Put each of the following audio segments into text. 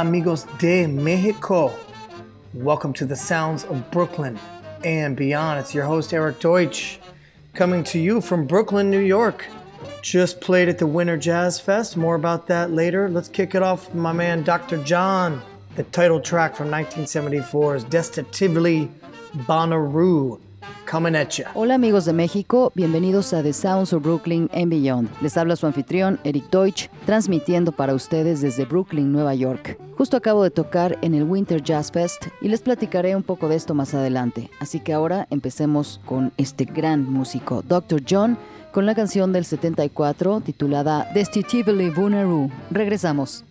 Amigos de Mexico. Welcome to the sounds of Brooklyn and beyond. It's your host, Erik Deutsch, coming to you from Brooklyn, New York. Just played at the Winter Jazz Fest. More about that later. Let's kick it off with my man, Dr. John. The title track from 1974 is Desitively Bonnaroo. Coming at ya. Hola amigos de México, bienvenidos a The Sounds of Brooklyn and Beyond. Les habla su anfitrión Erik Deutsch, transmitiendo para ustedes desde Brooklyn, Nueva York. Justo acabo de tocar en el Winter Jazz Fest y les platicaré un poco de esto más adelante. Así que ahora empecemos con este gran músico, Dr. John, con la canción del 74 titulada Destitutively Vulnerable. Regresamos.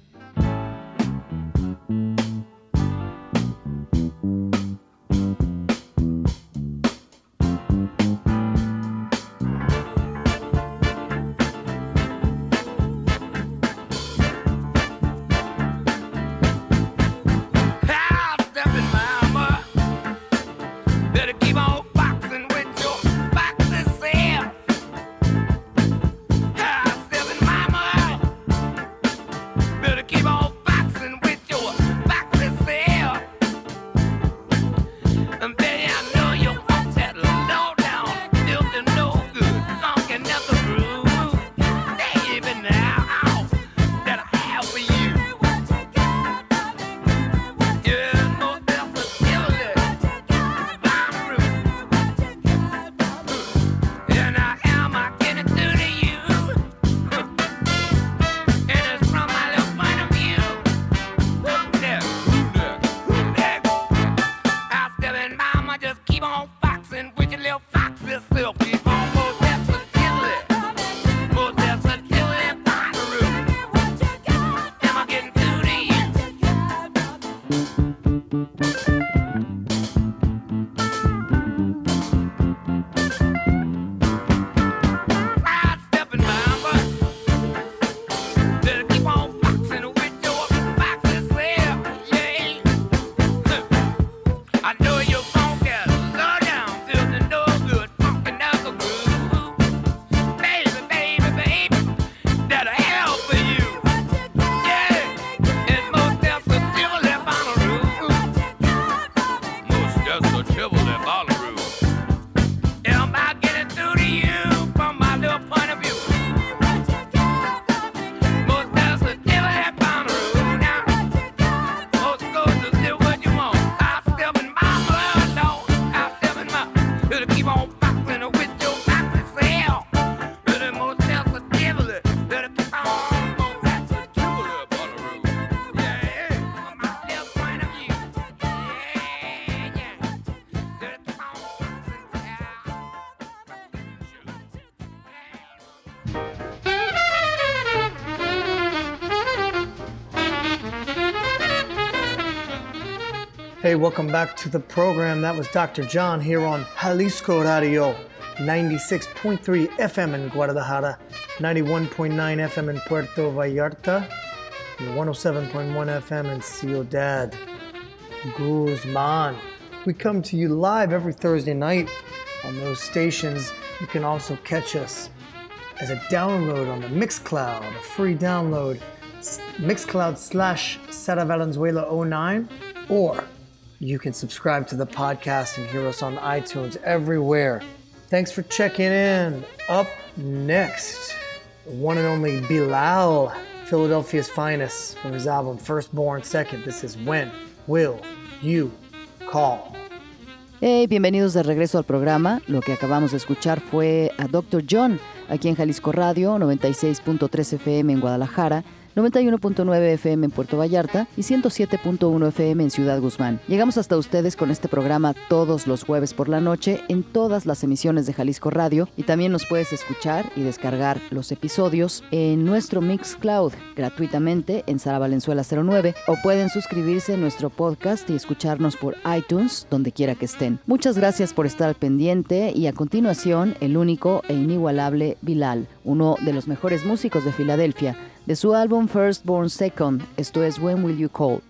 Welcome back to the program. That was Dr. John here on Jalisco Radio, 96.3 FM in Guadalajara, 91.9 FM in Puerto Vallarta, and 107.1 FM in Ciudad Guzman. We come to you live every Thursday night on those stations. You can also catch us as a download on the Mixcloud, a free download, Mixcloud slash Sara Valenzuela 09, or you can subscribe to the podcast and hear us on iTunes everywhere. Thanks for checking in. Up next, one and only Bilal, Philadelphia's finest, from his album Firstborn Second. This is When Will You Call? Hey, bienvenidos de regreso al programa. Lo que acabamos de escuchar fue a Dr. John aquí en Jalisco Radio, 96.3 FM en Guadalajara, 91.9 FM en Puerto Vallarta y 107.1 FM en Ciudad Guzmán. Llegamos hasta ustedes con este programa todos los jueves por la noche en todas las emisiones de Jalisco Radio y también nos puedes escuchar y descargar los episodios en nuestro Mixcloud gratuitamente en Sara Valenzuela 09 o pueden suscribirse a nuestro podcast y escucharnos por iTunes donde quiera que estén. Muchas gracias por estar pendiente y a continuación el único e inigualable Bilal, uno de los mejores músicos de Filadelfia de su álbum First Born Second, esto es When Will You Call.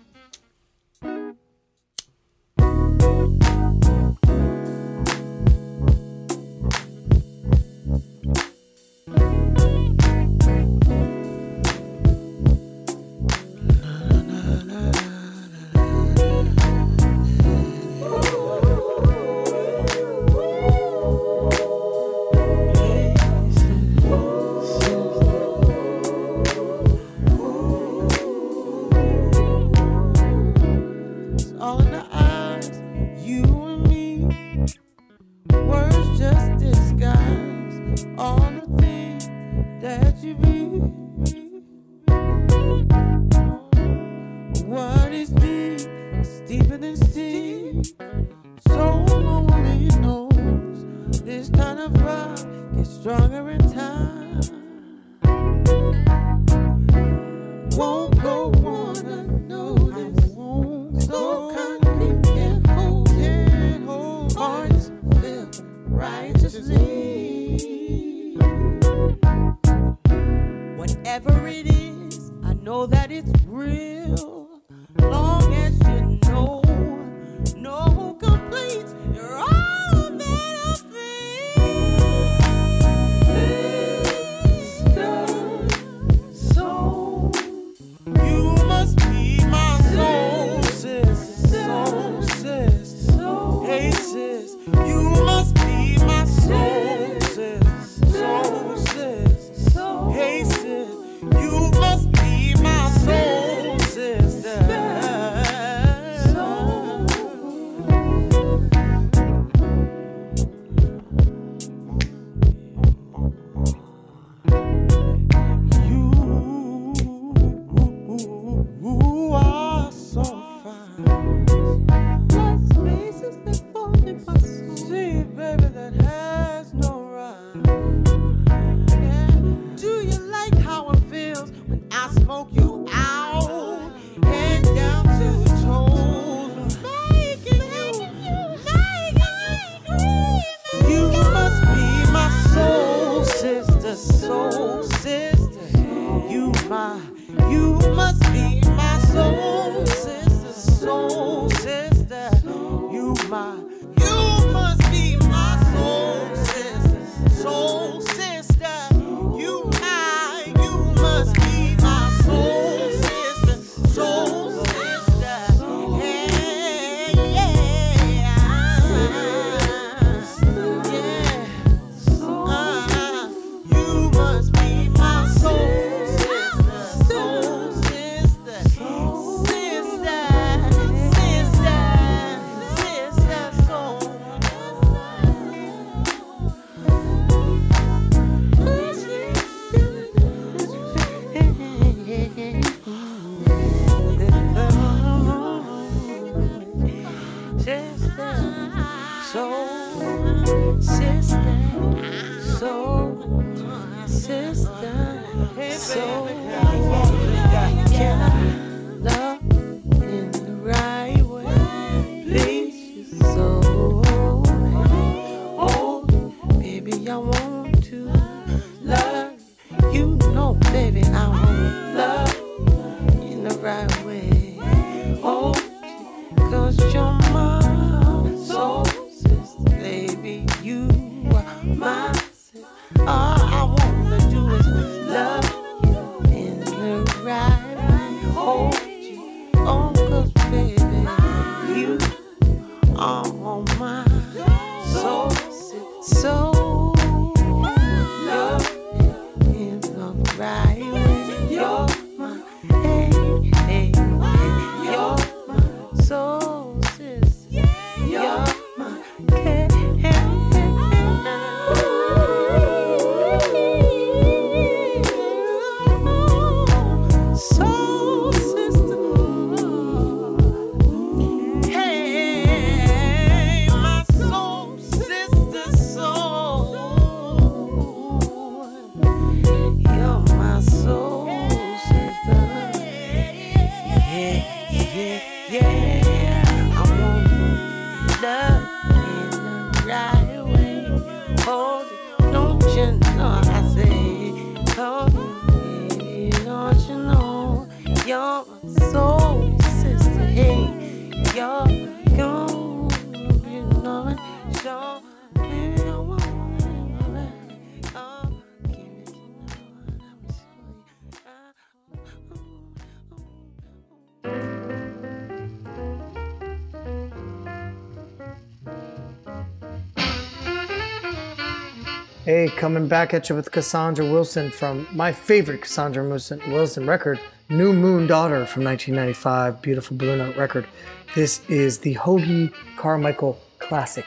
Coming back at you with Cassandra Wilson from my favorite Cassandra Wilson record, New Moon Daughter from 1995, beautiful Blue Note record. This is the Hoagie Carmichael classic,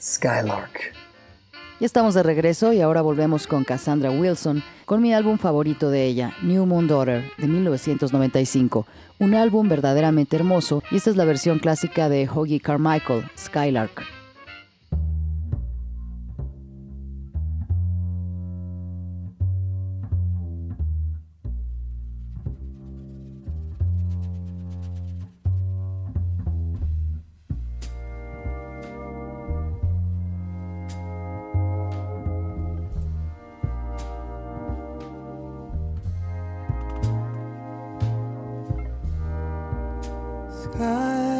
Skylark. Ya estamos de regreso y ahora volvemos con Cassandra Wilson, con mi álbum favorito de ella, New Moon Daughter, de 1995. Un álbum verdaderamente hermoso y esta es la versión clásica de Hoagie Carmichael, Skylark. I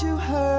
to her.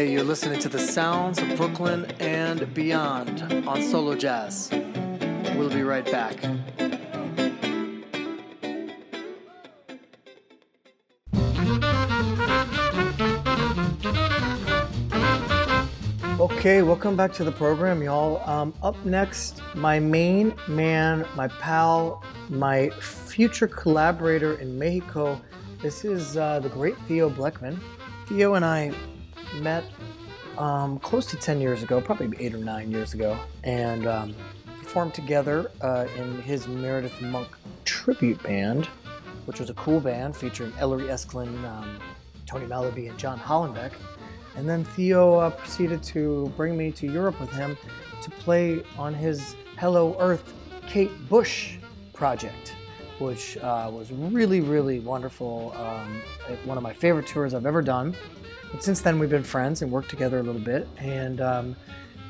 Hey, you're listening to the sounds of Brooklyn and beyond on Solo Jazz. We'll be right back. Okay, welcome back to the program, y'all. Um, up next, my main man, my pal, my future collaborator in Mexico. This is uh, the great Theo Bleckmann. Theo and I met um, close to 10 years ago, probably eight or nine years ago, and um, formed together uh, in his Meredith Monk tribute band, which was a cool band featuring Ellery Eskelin, um, Tony Malaby, and John Hollenbeck. And then Theo uh, proceeded to bring me to Europe with him to play on his Hello Earth Kate Bush project, which uh, was really, really wonderful. Um, one of my favorite tours I've ever done. But since then, we've been friends and worked together a little bit. And um,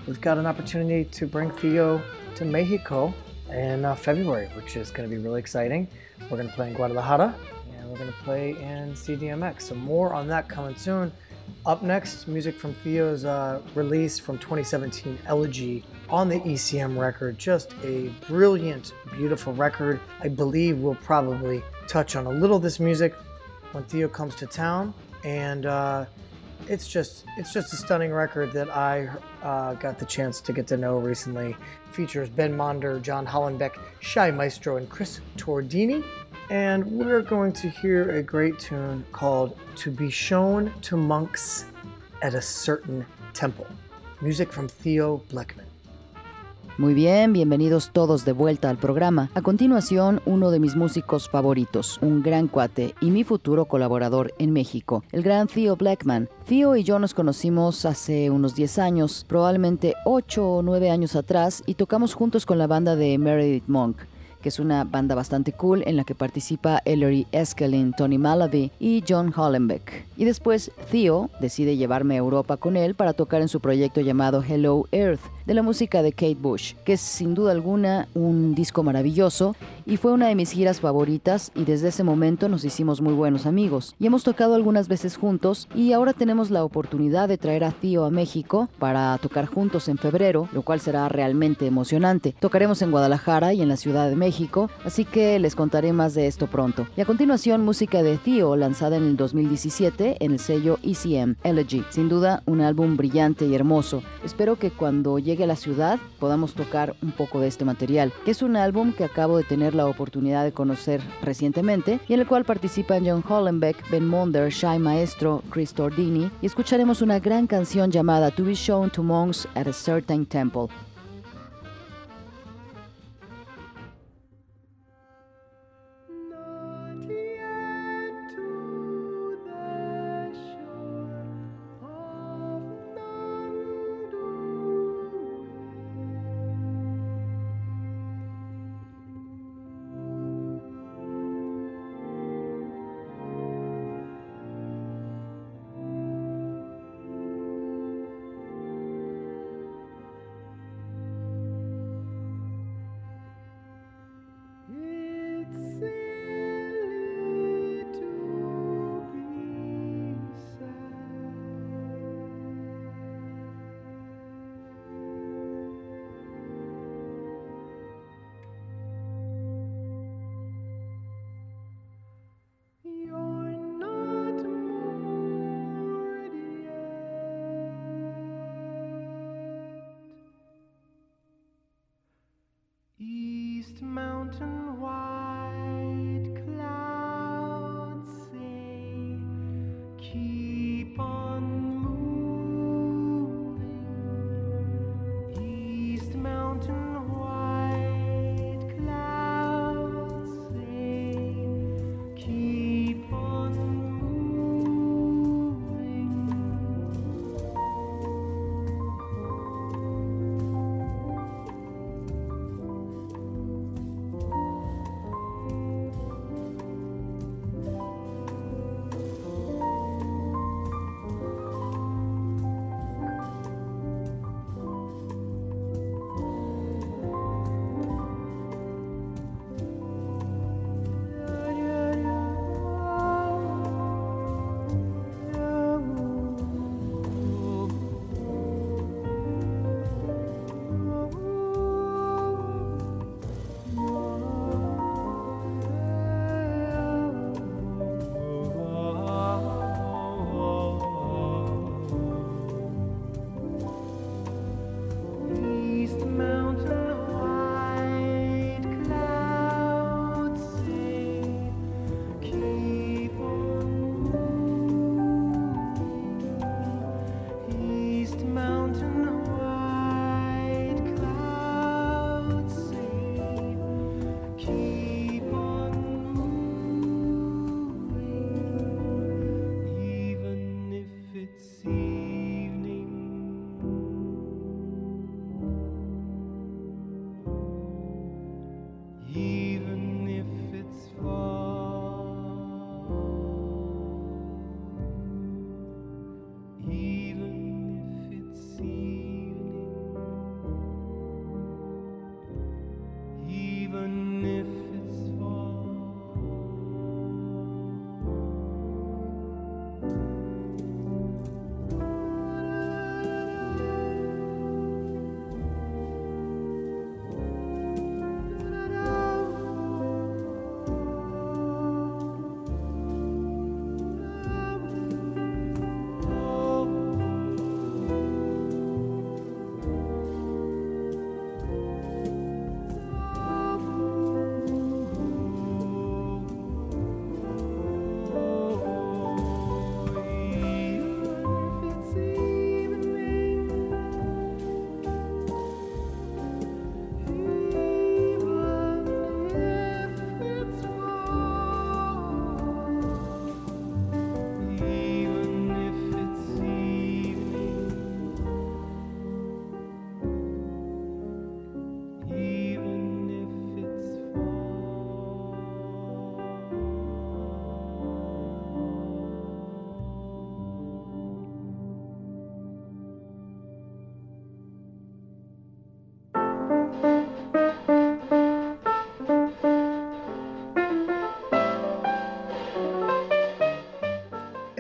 we've got an opportunity to bring Theo to Mexico in uh, February, which is going to be really exciting. We're going to play in Guadalajara and we're going to play in CDMX. So, more on that coming soon. Up next, music from Theo's uh, release from 2017, Elegy, on the ECM record. Just a brilliant, beautiful record. I believe we'll probably touch on a little of this music when Theo comes to town. And uh, it's just it's just a stunning record that I uh, got the chance to get to know recently. Features Ben Monder, John Hollenbeck, Shai Maestro, and Chris Tordini. And we're going to hear a great tune called To Be Shown to Monks at a Certain Temple. Music from Theo Bleckmann. Muy bien, bienvenidos todos de vuelta al programa. A continuación, uno de mis músicos favoritos, un gran cuate y mi futuro colaborador en México, el gran Theo Blackman. Theo y yo nos conocimos hace unos 10 años, probablemente 8 o 9 años atrás, y tocamos juntos con la banda de Meredith Monk que es una banda bastante cool en la que participa Ellery Eskelin, Tony Malaby y John Hollenbeck. Y después Theo decide llevarme a Europa con él para tocar en su proyecto llamado Hello Earth, de la música de Kate Bush, que es sin duda alguna un disco maravilloso y fue una de mis giras favoritas y desde ese momento nos hicimos muy buenos amigos. Y hemos tocado algunas veces juntos y ahora tenemos la oportunidad de traer a Theo a México para tocar juntos en febrero, lo cual será realmente emocionante. Tocaremos en Guadalajara y en la Ciudad de México, así que les contaré más de esto pronto. Y a continuación, música de Theo lanzada en el 2017 en el sello ECM, Elegy. Sin duda, un álbum brillante y hermoso. Espero que cuando llegue a la ciudad podamos tocar un poco de este material, que es un álbum que acabo de tener la oportunidad de conocer recientemente y en el cual participan John Hollenbeck, Ben Monder, Shy Maestro, Chris Tordini y escucharemos una gran canción llamada To Be Shown to Monks at a Certain Temple. mountain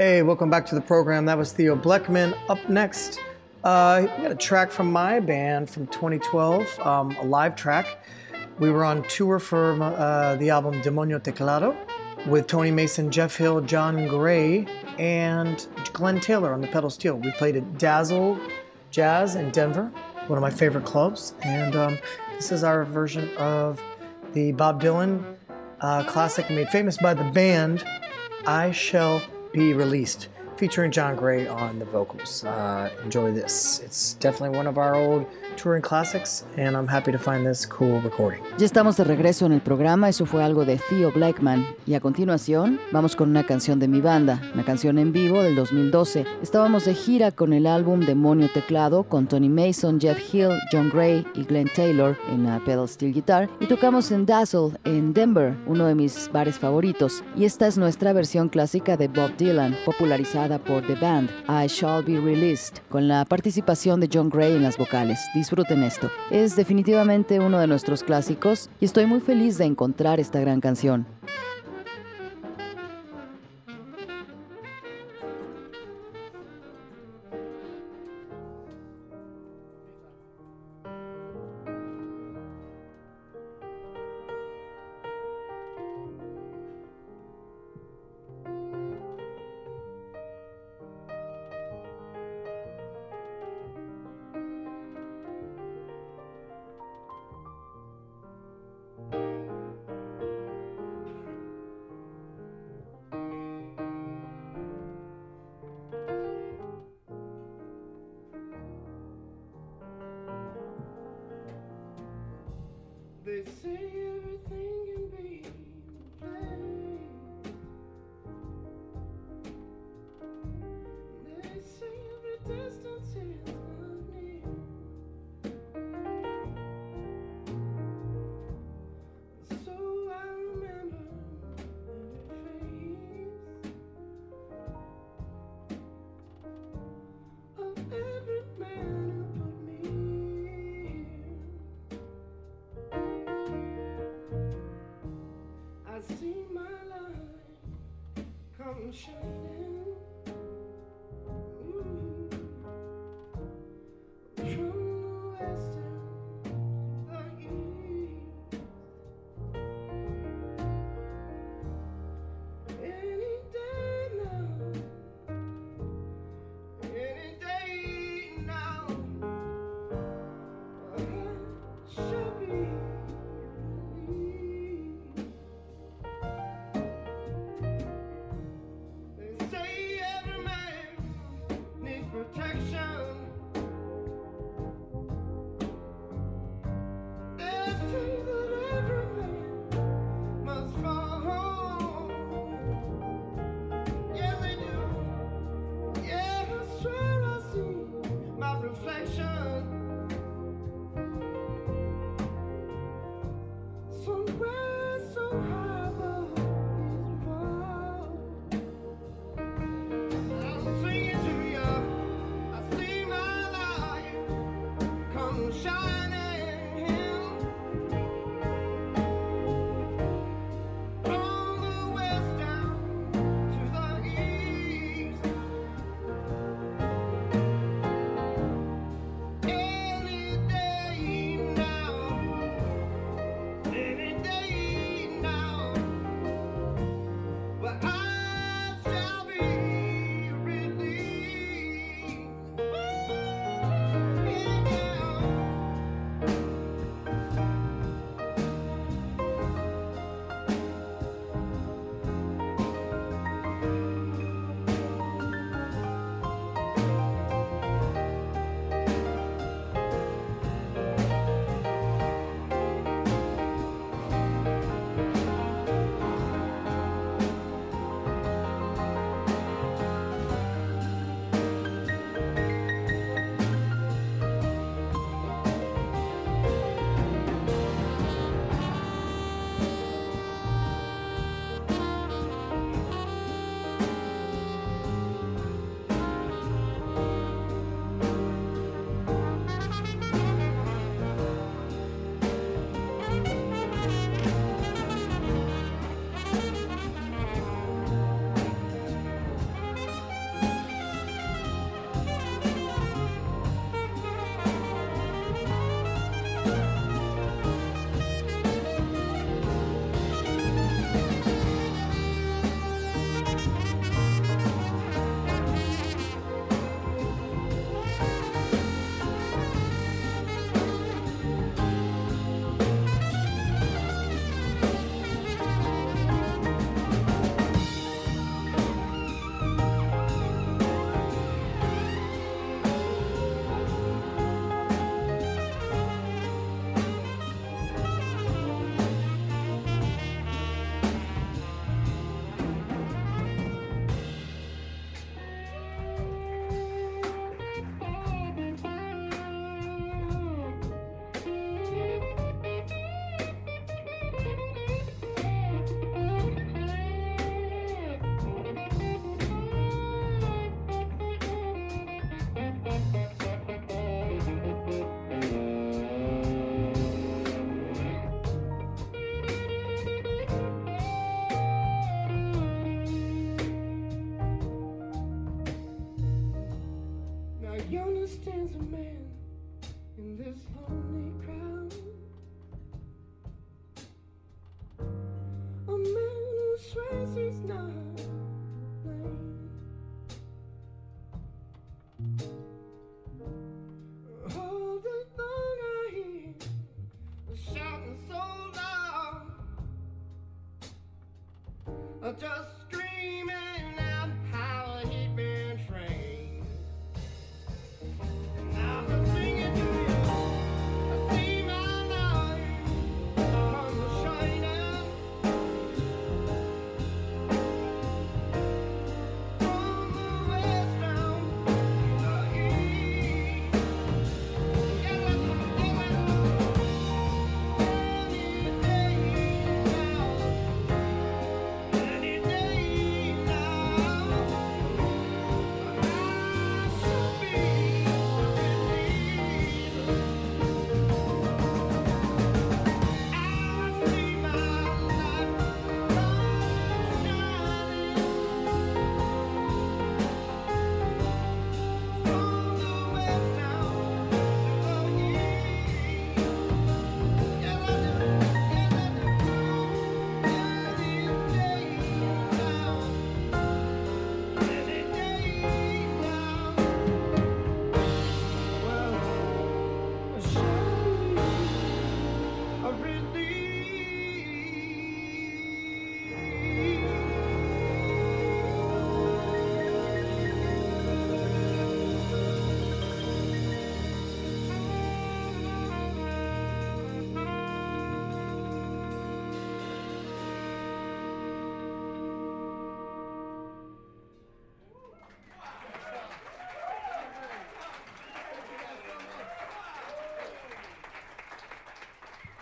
Hey, welcome back to the program. That was Theo Bleckmann. Up next, uh, we got a track from my band from 2012, um, a live track. We were on tour for uh, the album Demonio Teclado with Tony Mason, Jeff Hill, John Gray, and Glenn Taylor on the pedal steel. We played at Dazzle Jazz in Denver, one of my favorite clubs, and um, this is our version of the Bob Dylan uh, classic made famous by the band I Shall Be Released, featuring John Gray on the vocals. Uh, enjoy this. It's definitely one of our old touring classics, and I'm happy to find this cool recording. Ya estamos de regreso en el programa, eso fue algo de Theo Blackman, y a continuación vamos con una canción de mi banda, una canción en vivo del 2012. Estábamos de gira con el álbum Demonio Teclado con Tony Mason, Jeff Hill, John Gray y Glenn Taylor en la pedal steel guitar, y tocamos en Dazzle, en Denver, uno de mis bares favoritos, y esta es nuestra versión clásica de Bob Dylan, popularizada por The Band, I Shall Be Released, con la participación de John Gray en las vocales. Disfruten esto. Es definitivamente uno de nuestros clásicos y estoy muy feliz de encontrar esta gran canción.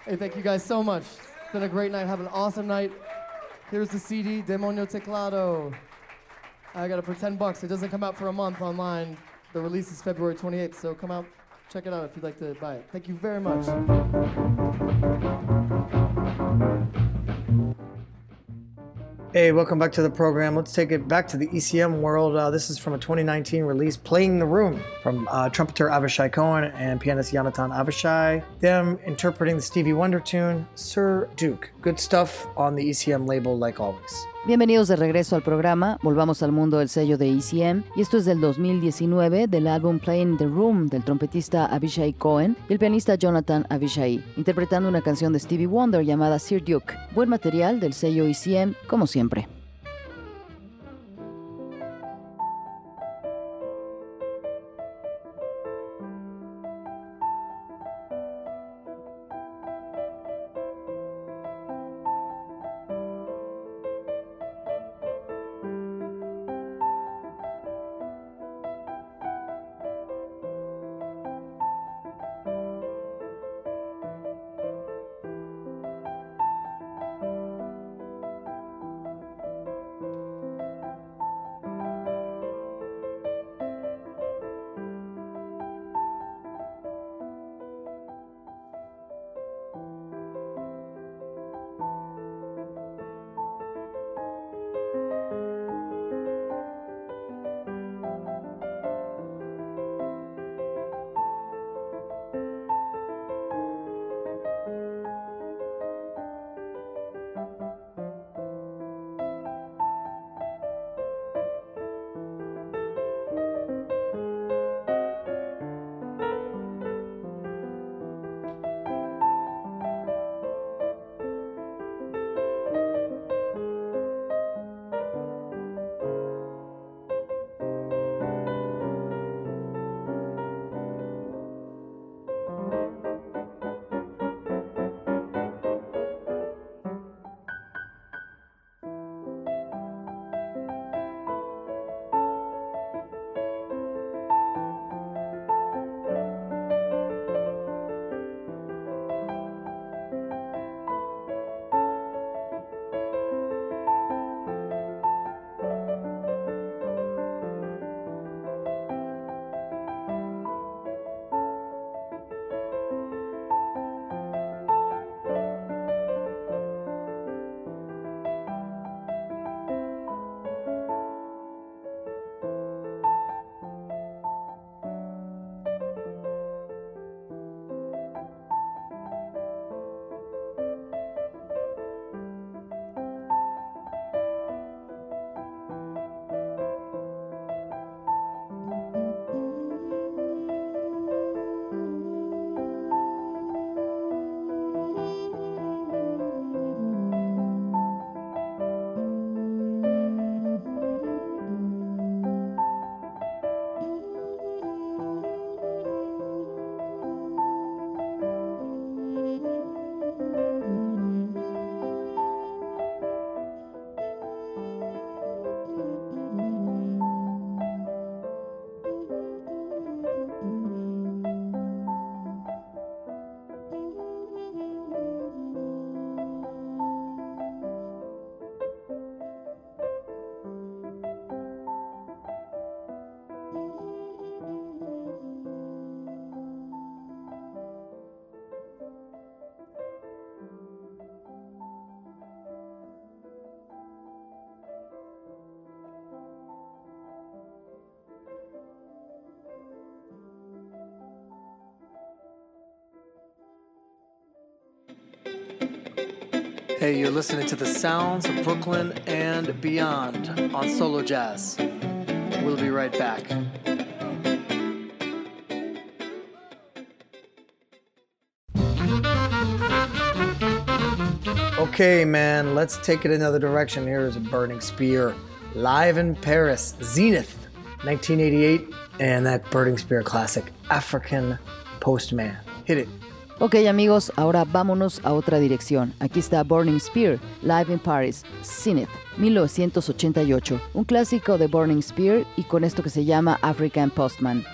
Hey, thank you guys so much. It's been a great night. Have an awesome night. Here's the CD, Demonio Teclado. I got it for 10 bucks. It doesn't come out for a month online. The release is February 28th, so come out, check it out if you'd like to buy it. Thank you very much. Hey, welcome back to the program. Let's take it back to the ECM world. Uh, this is from a 2019 release, Playing the Room, from uh, trumpeter Avishai Cohen and pianist Yonathan Avishai. Them interpreting the Stevie Wonder tune, Sir Duke. Good stuff on the ECM label, like always. Bienvenidos de regreso al programa, volvamos al mundo del sello de ECM y esto es del 2019 del álbum Playing the Room del trompetista Avishai Cohen y el pianista Jonathan Avishai, interpretando una canción de Stevie Wonder llamada Sir Duke. Buen material del sello ECM, como siempre. Hey, you're listening to the sounds of Brooklyn and beyond on Solo Jazz. We'll be right back. Okay, man, let's take it another direction. Here is a burning spear live in Paris, Zenith, 1988, and that burning spear classic, African Postman. Hit it. Ok amigos, ahora vámonos a otra dirección. Aquí está Burning Spear, Live in Paris, Zenith, 1988. Un clásico de Burning Spear y con esto que se llama African Postman.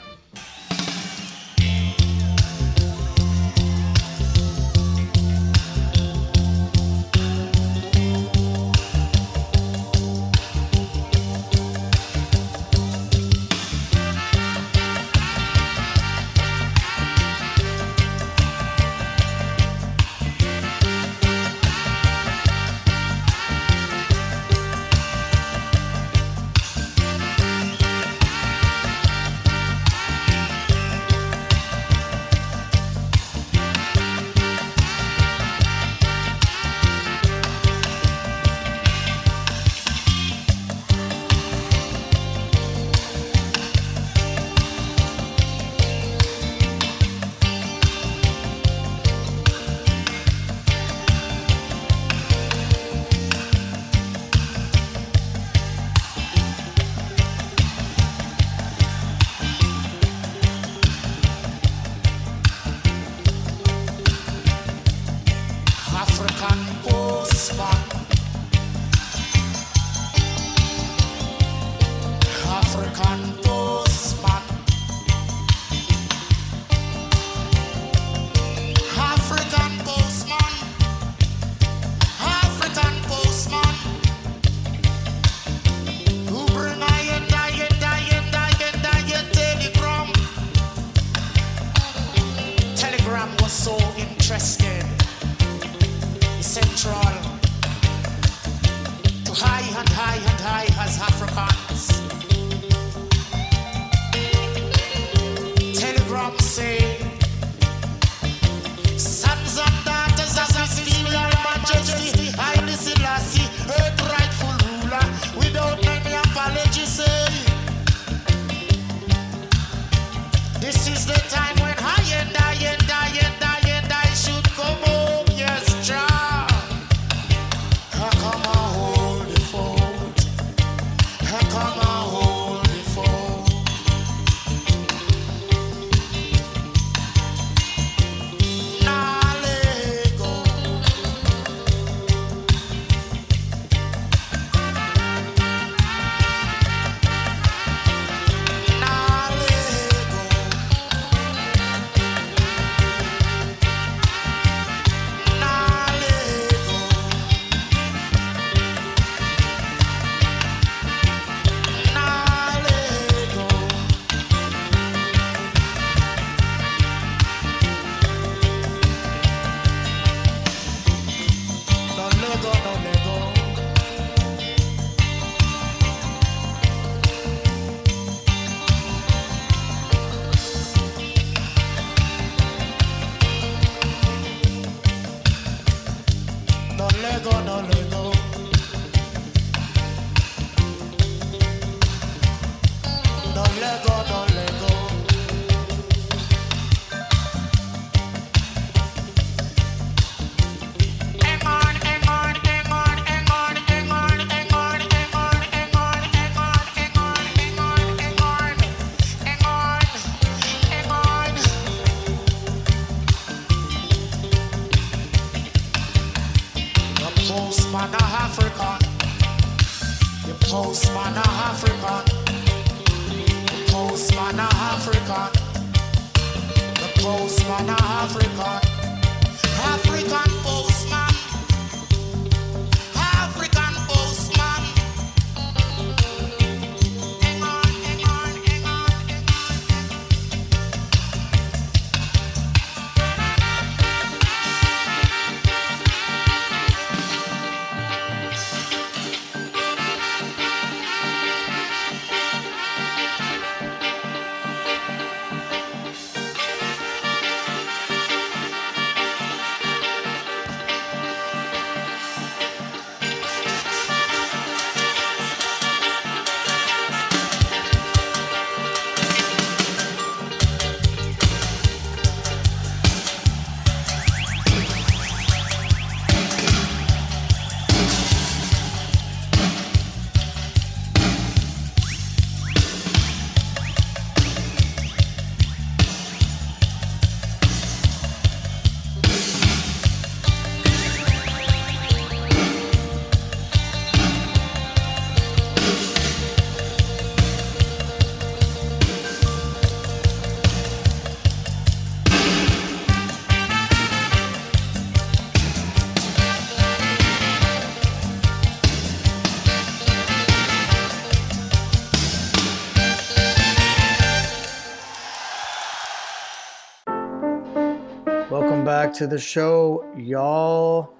To the show. Y'all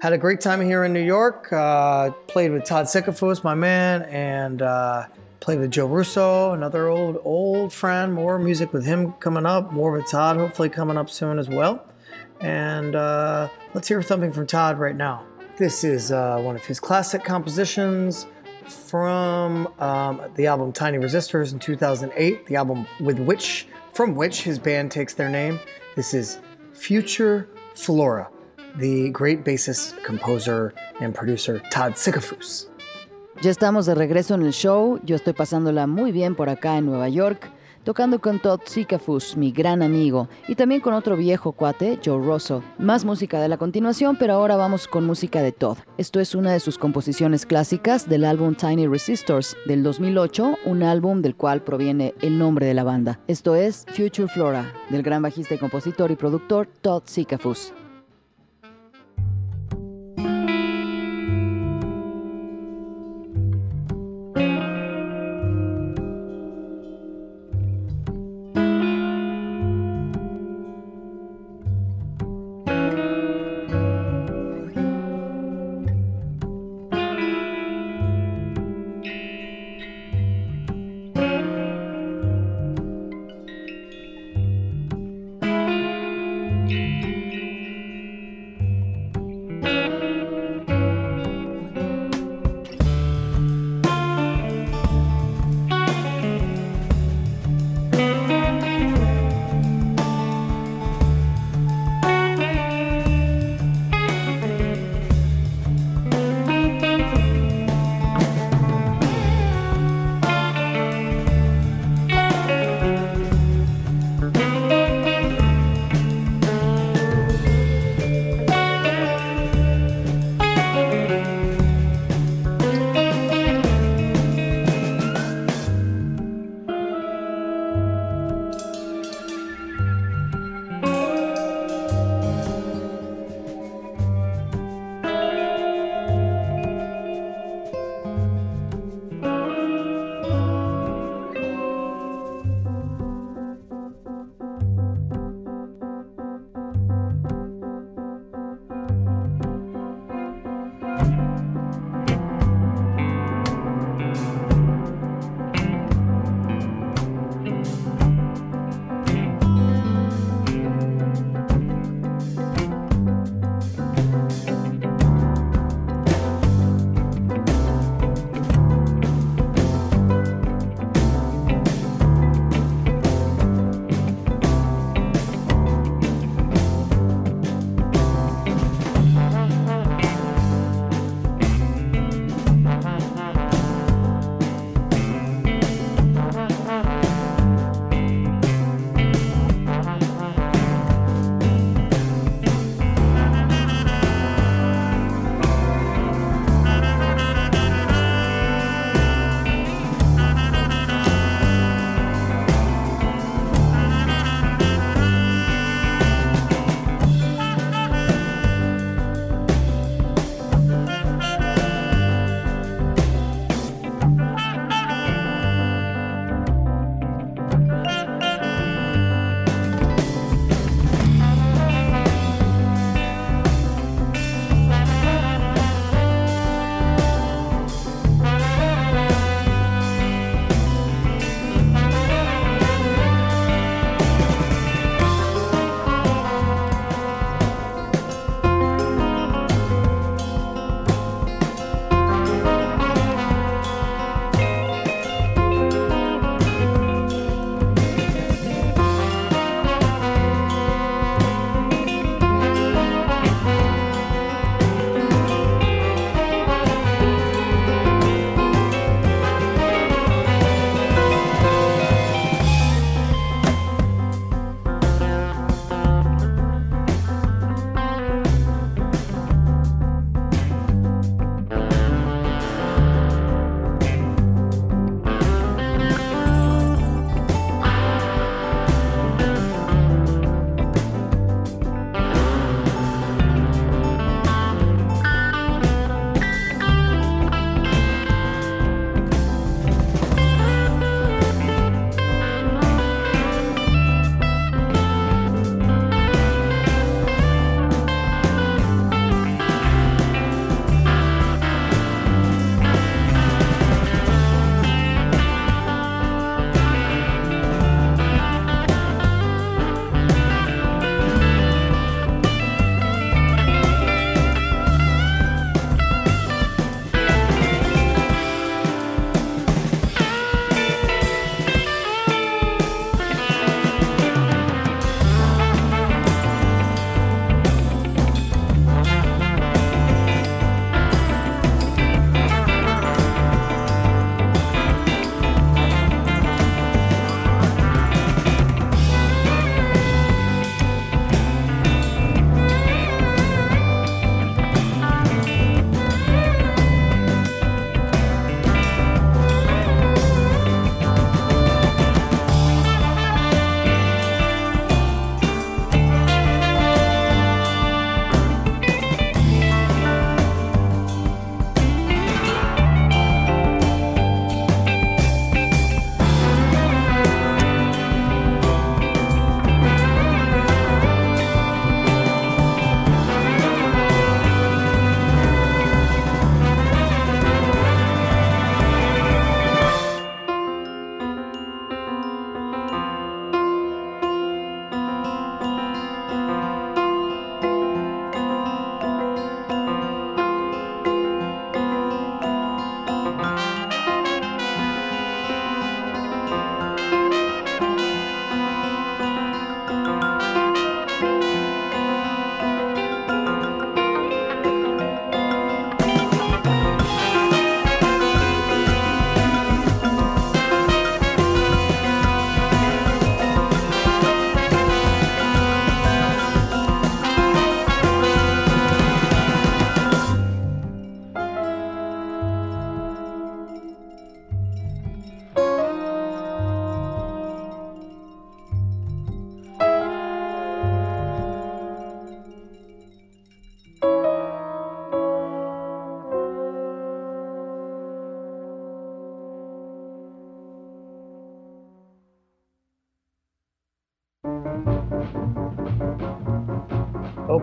had a great time here in New York. Uh, played with Todd Sickafoose, my man, and uh, played with Joe Russo, another old, old friend. More music with him coming up. More with Todd, hopefully coming up soon as well. And uh, let's hear something from Todd right now. This is uh, one of his classic compositions from um, the album Tiny Resistors in 2008, the album with which, from which his band takes their name. This is Future Flora, the great bassist, composer, and producer Todd Sickafoose. Ya estamos de regreso en el show. Yo estoy pasándola muy bien por acá en Nueva York, tocando con Todd Sickafoose, mi gran amigo, y también con otro viejo cuate, Joe Rosso. Más música de la continuación, pero ahora vamos con música de Todd. Esto es una de sus composiciones clásicas del álbum Tiny Resistors del 2008, un álbum del cual proviene el nombre de la banda. Esto es Future Flora, del gran bajista y compositor y productor Todd Sickafoose.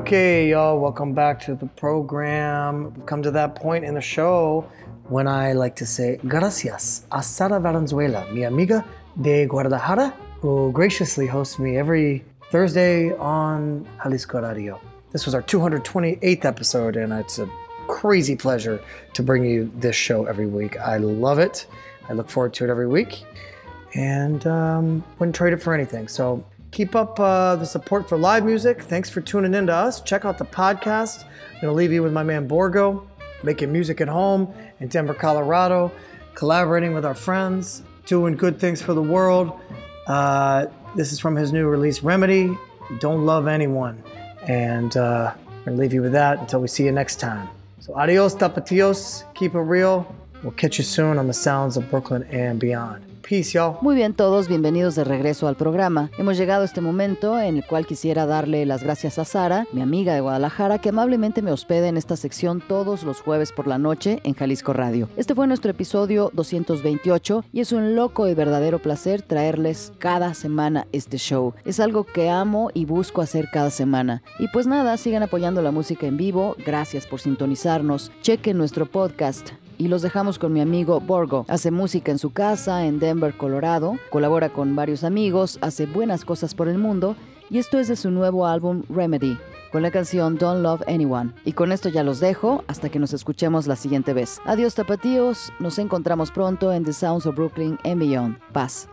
Okay, y'all, welcome back to the program. We've come to that point in the show when I like to say gracias a Sara Valenzuela, mi amiga de Guadalajara, who graciously hosts me every Thursday on Jalisco Radio. This was our 228th episode, and it's a crazy pleasure to bring you this show every week. I love it. I look forward to it every week, and um, wouldn't trade it for anything. So Keep up uh, the support for live music. Thanks for tuning in to us. Check out the podcast. I'm going to leave you with my man Borgo, making music at home in Denver, Colorado, collaborating with our friends, doing good things for the world. Uh, this is from his new release, Remedy. Don't love anyone. And uh, I'm going to leave you with that until we see you next time. So, adios, tapatios. Keep it real. We'll catch you soon on the sounds of Brooklyn and beyond. Muy bien todos, bienvenidos de regreso al programa. Hemos llegado a este momento en el cual quisiera darle las gracias a Sara, mi amiga de Guadalajara, que amablemente me hospeda en esta sección todos los jueves por la noche en Jalisco Radio. Este fue nuestro episodio 228 y es un loco y verdadero placer traerles cada semana este show. Es algo que amo y busco hacer cada semana. Y pues nada, sigan apoyando la música en vivo, gracias por sintonizarnos, chequen nuestro podcast y los dejamos con mi amigo Borgo. Hace música en su casa en Denver, Colorado, colabora con varios amigos, hace buenas cosas por el mundo y esto es de su nuevo álbum Remedy con la canción Don't Love Anyone. Y con esto ya los dejo hasta que nos escuchemos la siguiente vez. Adiós tapatíos, nos encontramos pronto en The Sounds of Brooklyn and Beyond. Paz.